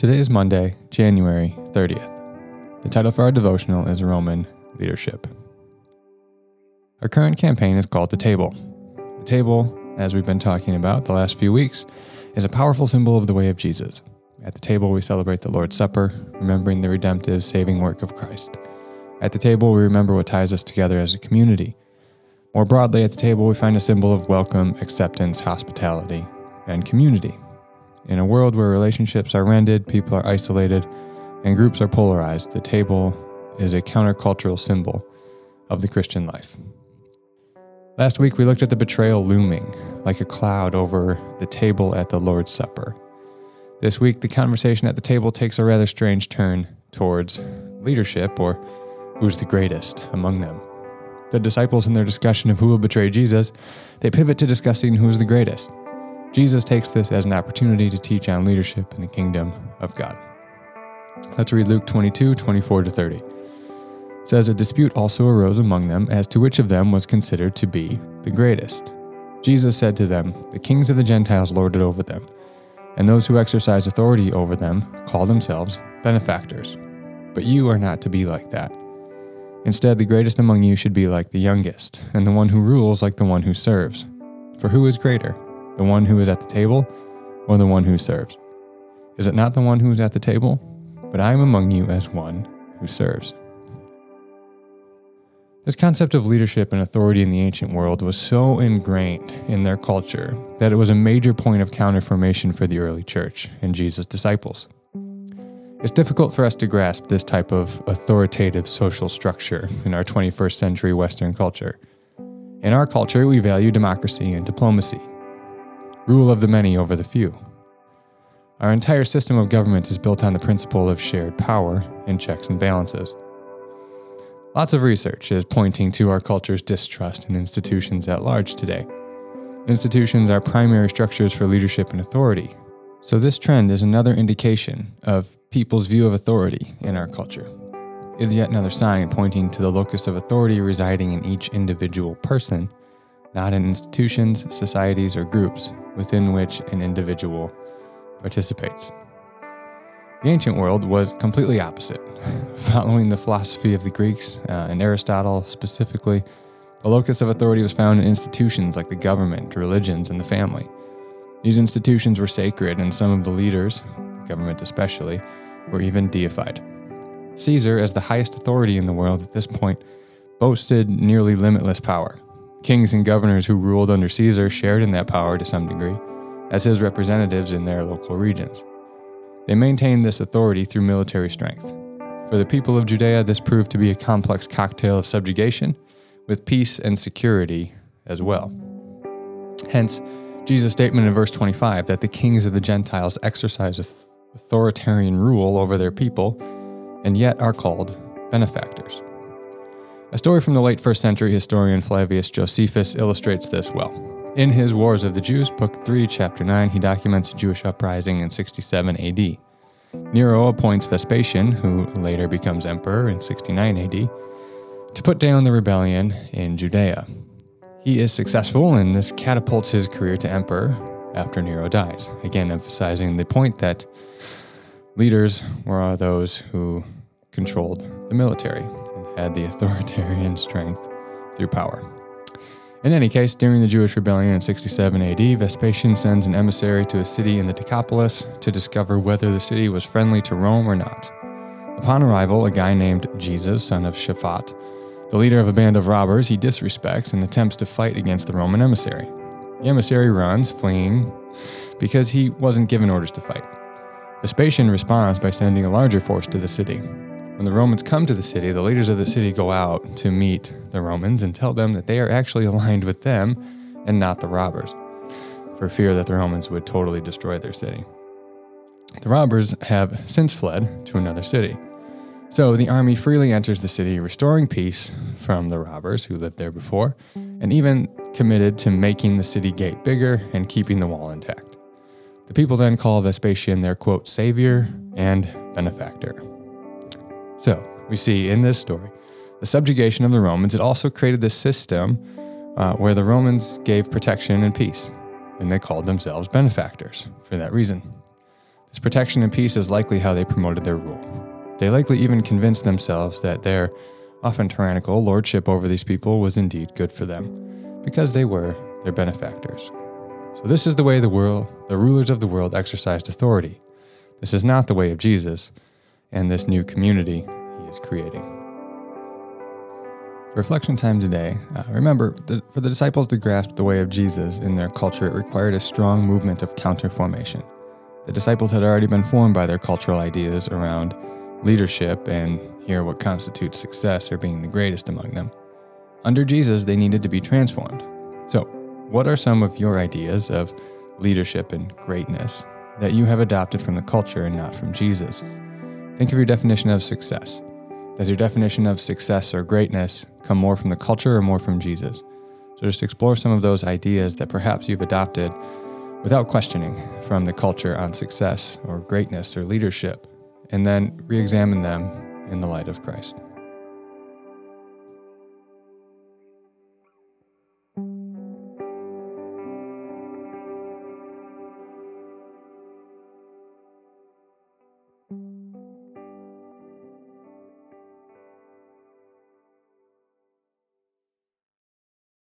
Today is Monday, January 30th. The title for our devotional is Roman Leadership. Our current campaign is called The Table. The table, as we've been talking about the last few weeks, is a powerful symbol of the way of Jesus. At the table, we celebrate the Lord's Supper, remembering the redemptive, saving work of Christ. At the table, we remember what ties us together as a community. More broadly, at the table, we find a symbol of welcome, acceptance, hospitality, and community. In a world where relationships are rended, people are isolated, and groups are polarized, the table is a countercultural symbol of the Christian life. Last week, we looked at the betrayal looming like a cloud over the table at the Lord's Supper. This week, the conversation at the table takes a rather strange turn towards leadership or who's the greatest among them. The disciples, in their discussion of who will betray Jesus, they pivot to discussing who's the greatest. Jesus takes this as an opportunity to teach on leadership in the kingdom of God. Let's read Luke 22, 24 to 30. It says, A dispute also arose among them as to which of them was considered to be the greatest. Jesus said to them, The kings of the Gentiles lord it over them, and those who exercise authority over them call themselves benefactors. But you are not to be like that. Instead, the greatest among you should be like the youngest, and the one who rules like the one who serves. For who is greater? The one who is at the table or the one who serves? Is it not the one who is at the table? But I am among you as one who serves. This concept of leadership and authority in the ancient world was so ingrained in their culture that it was a major point of counterformation for the early church and Jesus' disciples. It's difficult for us to grasp this type of authoritative social structure in our 21st century Western culture. In our culture, we value democracy and diplomacy, rule of the many over the few. Our entire system of government is built on the principle of shared power and checks and balances. Lots of research is pointing to our culture's distrust in institutions at large today. Institutions are primary structures for leadership and authority. So, this trend is another indication of people's view of authority in our culture. It is yet another sign pointing to the locus of authority residing in each individual person, not in institutions, societies, or groups, within which an individual participates. The ancient world was completely opposite. Following the philosophy of the Greeks uh, and Aristotle specifically, the locus of authority was found in institutions like the government, religions, and the family. These institutions were sacred, and some of the leaders, government especially, were even deified. Caesar, as the highest authority in the world at this point, boasted nearly limitless power. Kings and governors who ruled under Caesar shared in that power to some degree, as his representatives in their local regions. They maintained this authority through military strength. For the people of Judea, this proved to be a complex cocktail of subjugation, with peace and security as well. Hence, Jesus' statement in verse 25 that the kings of the Gentiles exercise authoritarian rule over their people and yet are called benefactors. A story from the late first century historian Flavius Josephus illustrates this well. In his Wars of the Jews, Book 3, Chapter 9, he documents a Jewish uprising in 67 AD. Nero appoints Vespasian, who later becomes emperor in 69 AD, to put down the rebellion in Judea. He is successful, and this catapults his career to emperor after Nero dies, again emphasizing the point that leaders were those who controlled the military had the authoritarian strength through power. In any case, during the Jewish rebellion in 67 AD, Vespasian sends an emissary to a city in the Decapolis to discover whether the city was friendly to Rome or not. Upon arrival, a guy named Jesus, son of Shaphat, the leader of a band of robbers, he disrespects and attempts to fight against the Roman emissary. The emissary runs, fleeing, because he wasn't given orders to fight. Vespasian responds by sending a larger force to the city. When the Romans come to the city, the leaders of the city go out to meet the Romans and tell them that they are actually aligned with them and not the robbers, for fear that the Romans would totally destroy their city. The robbers have since fled to another city. So the army freely enters the city, restoring peace from the robbers who lived there before, and even committed to making the city gate bigger and keeping the wall intact. The people then call Vespasian their quote, savior and benefactor. So, we see in this story the subjugation of the Romans. It also created this system uh, where the Romans gave protection and peace, and they called themselves benefactors for that reason. This protection and peace is likely how they promoted their rule. They likely even convinced themselves that their often tyrannical lordship over these people was indeed good for them, because they were their benefactors. So this is the way the world, the rulers of the world exercised authority. This is not the way of Jesus and this new community he is creating. For reflection time today, uh, remember that for the disciples to grasp the way of Jesus in their culture, it required a strong movement of counterformation. The disciples had already been formed by their cultural ideas around leadership and here what constitutes success or being the greatest among them. Under Jesus, they needed to be transformed. So, what are some of your ideas of leadership and greatness that you have adopted from the culture and not from Jesus? Think of your definition of success. Does your definition of success or greatness come more from the culture or more from Jesus? So just explore some of those ideas that perhaps you've adopted without questioning from the culture on success or greatness or leadership, and then re examine them in the light of Christ.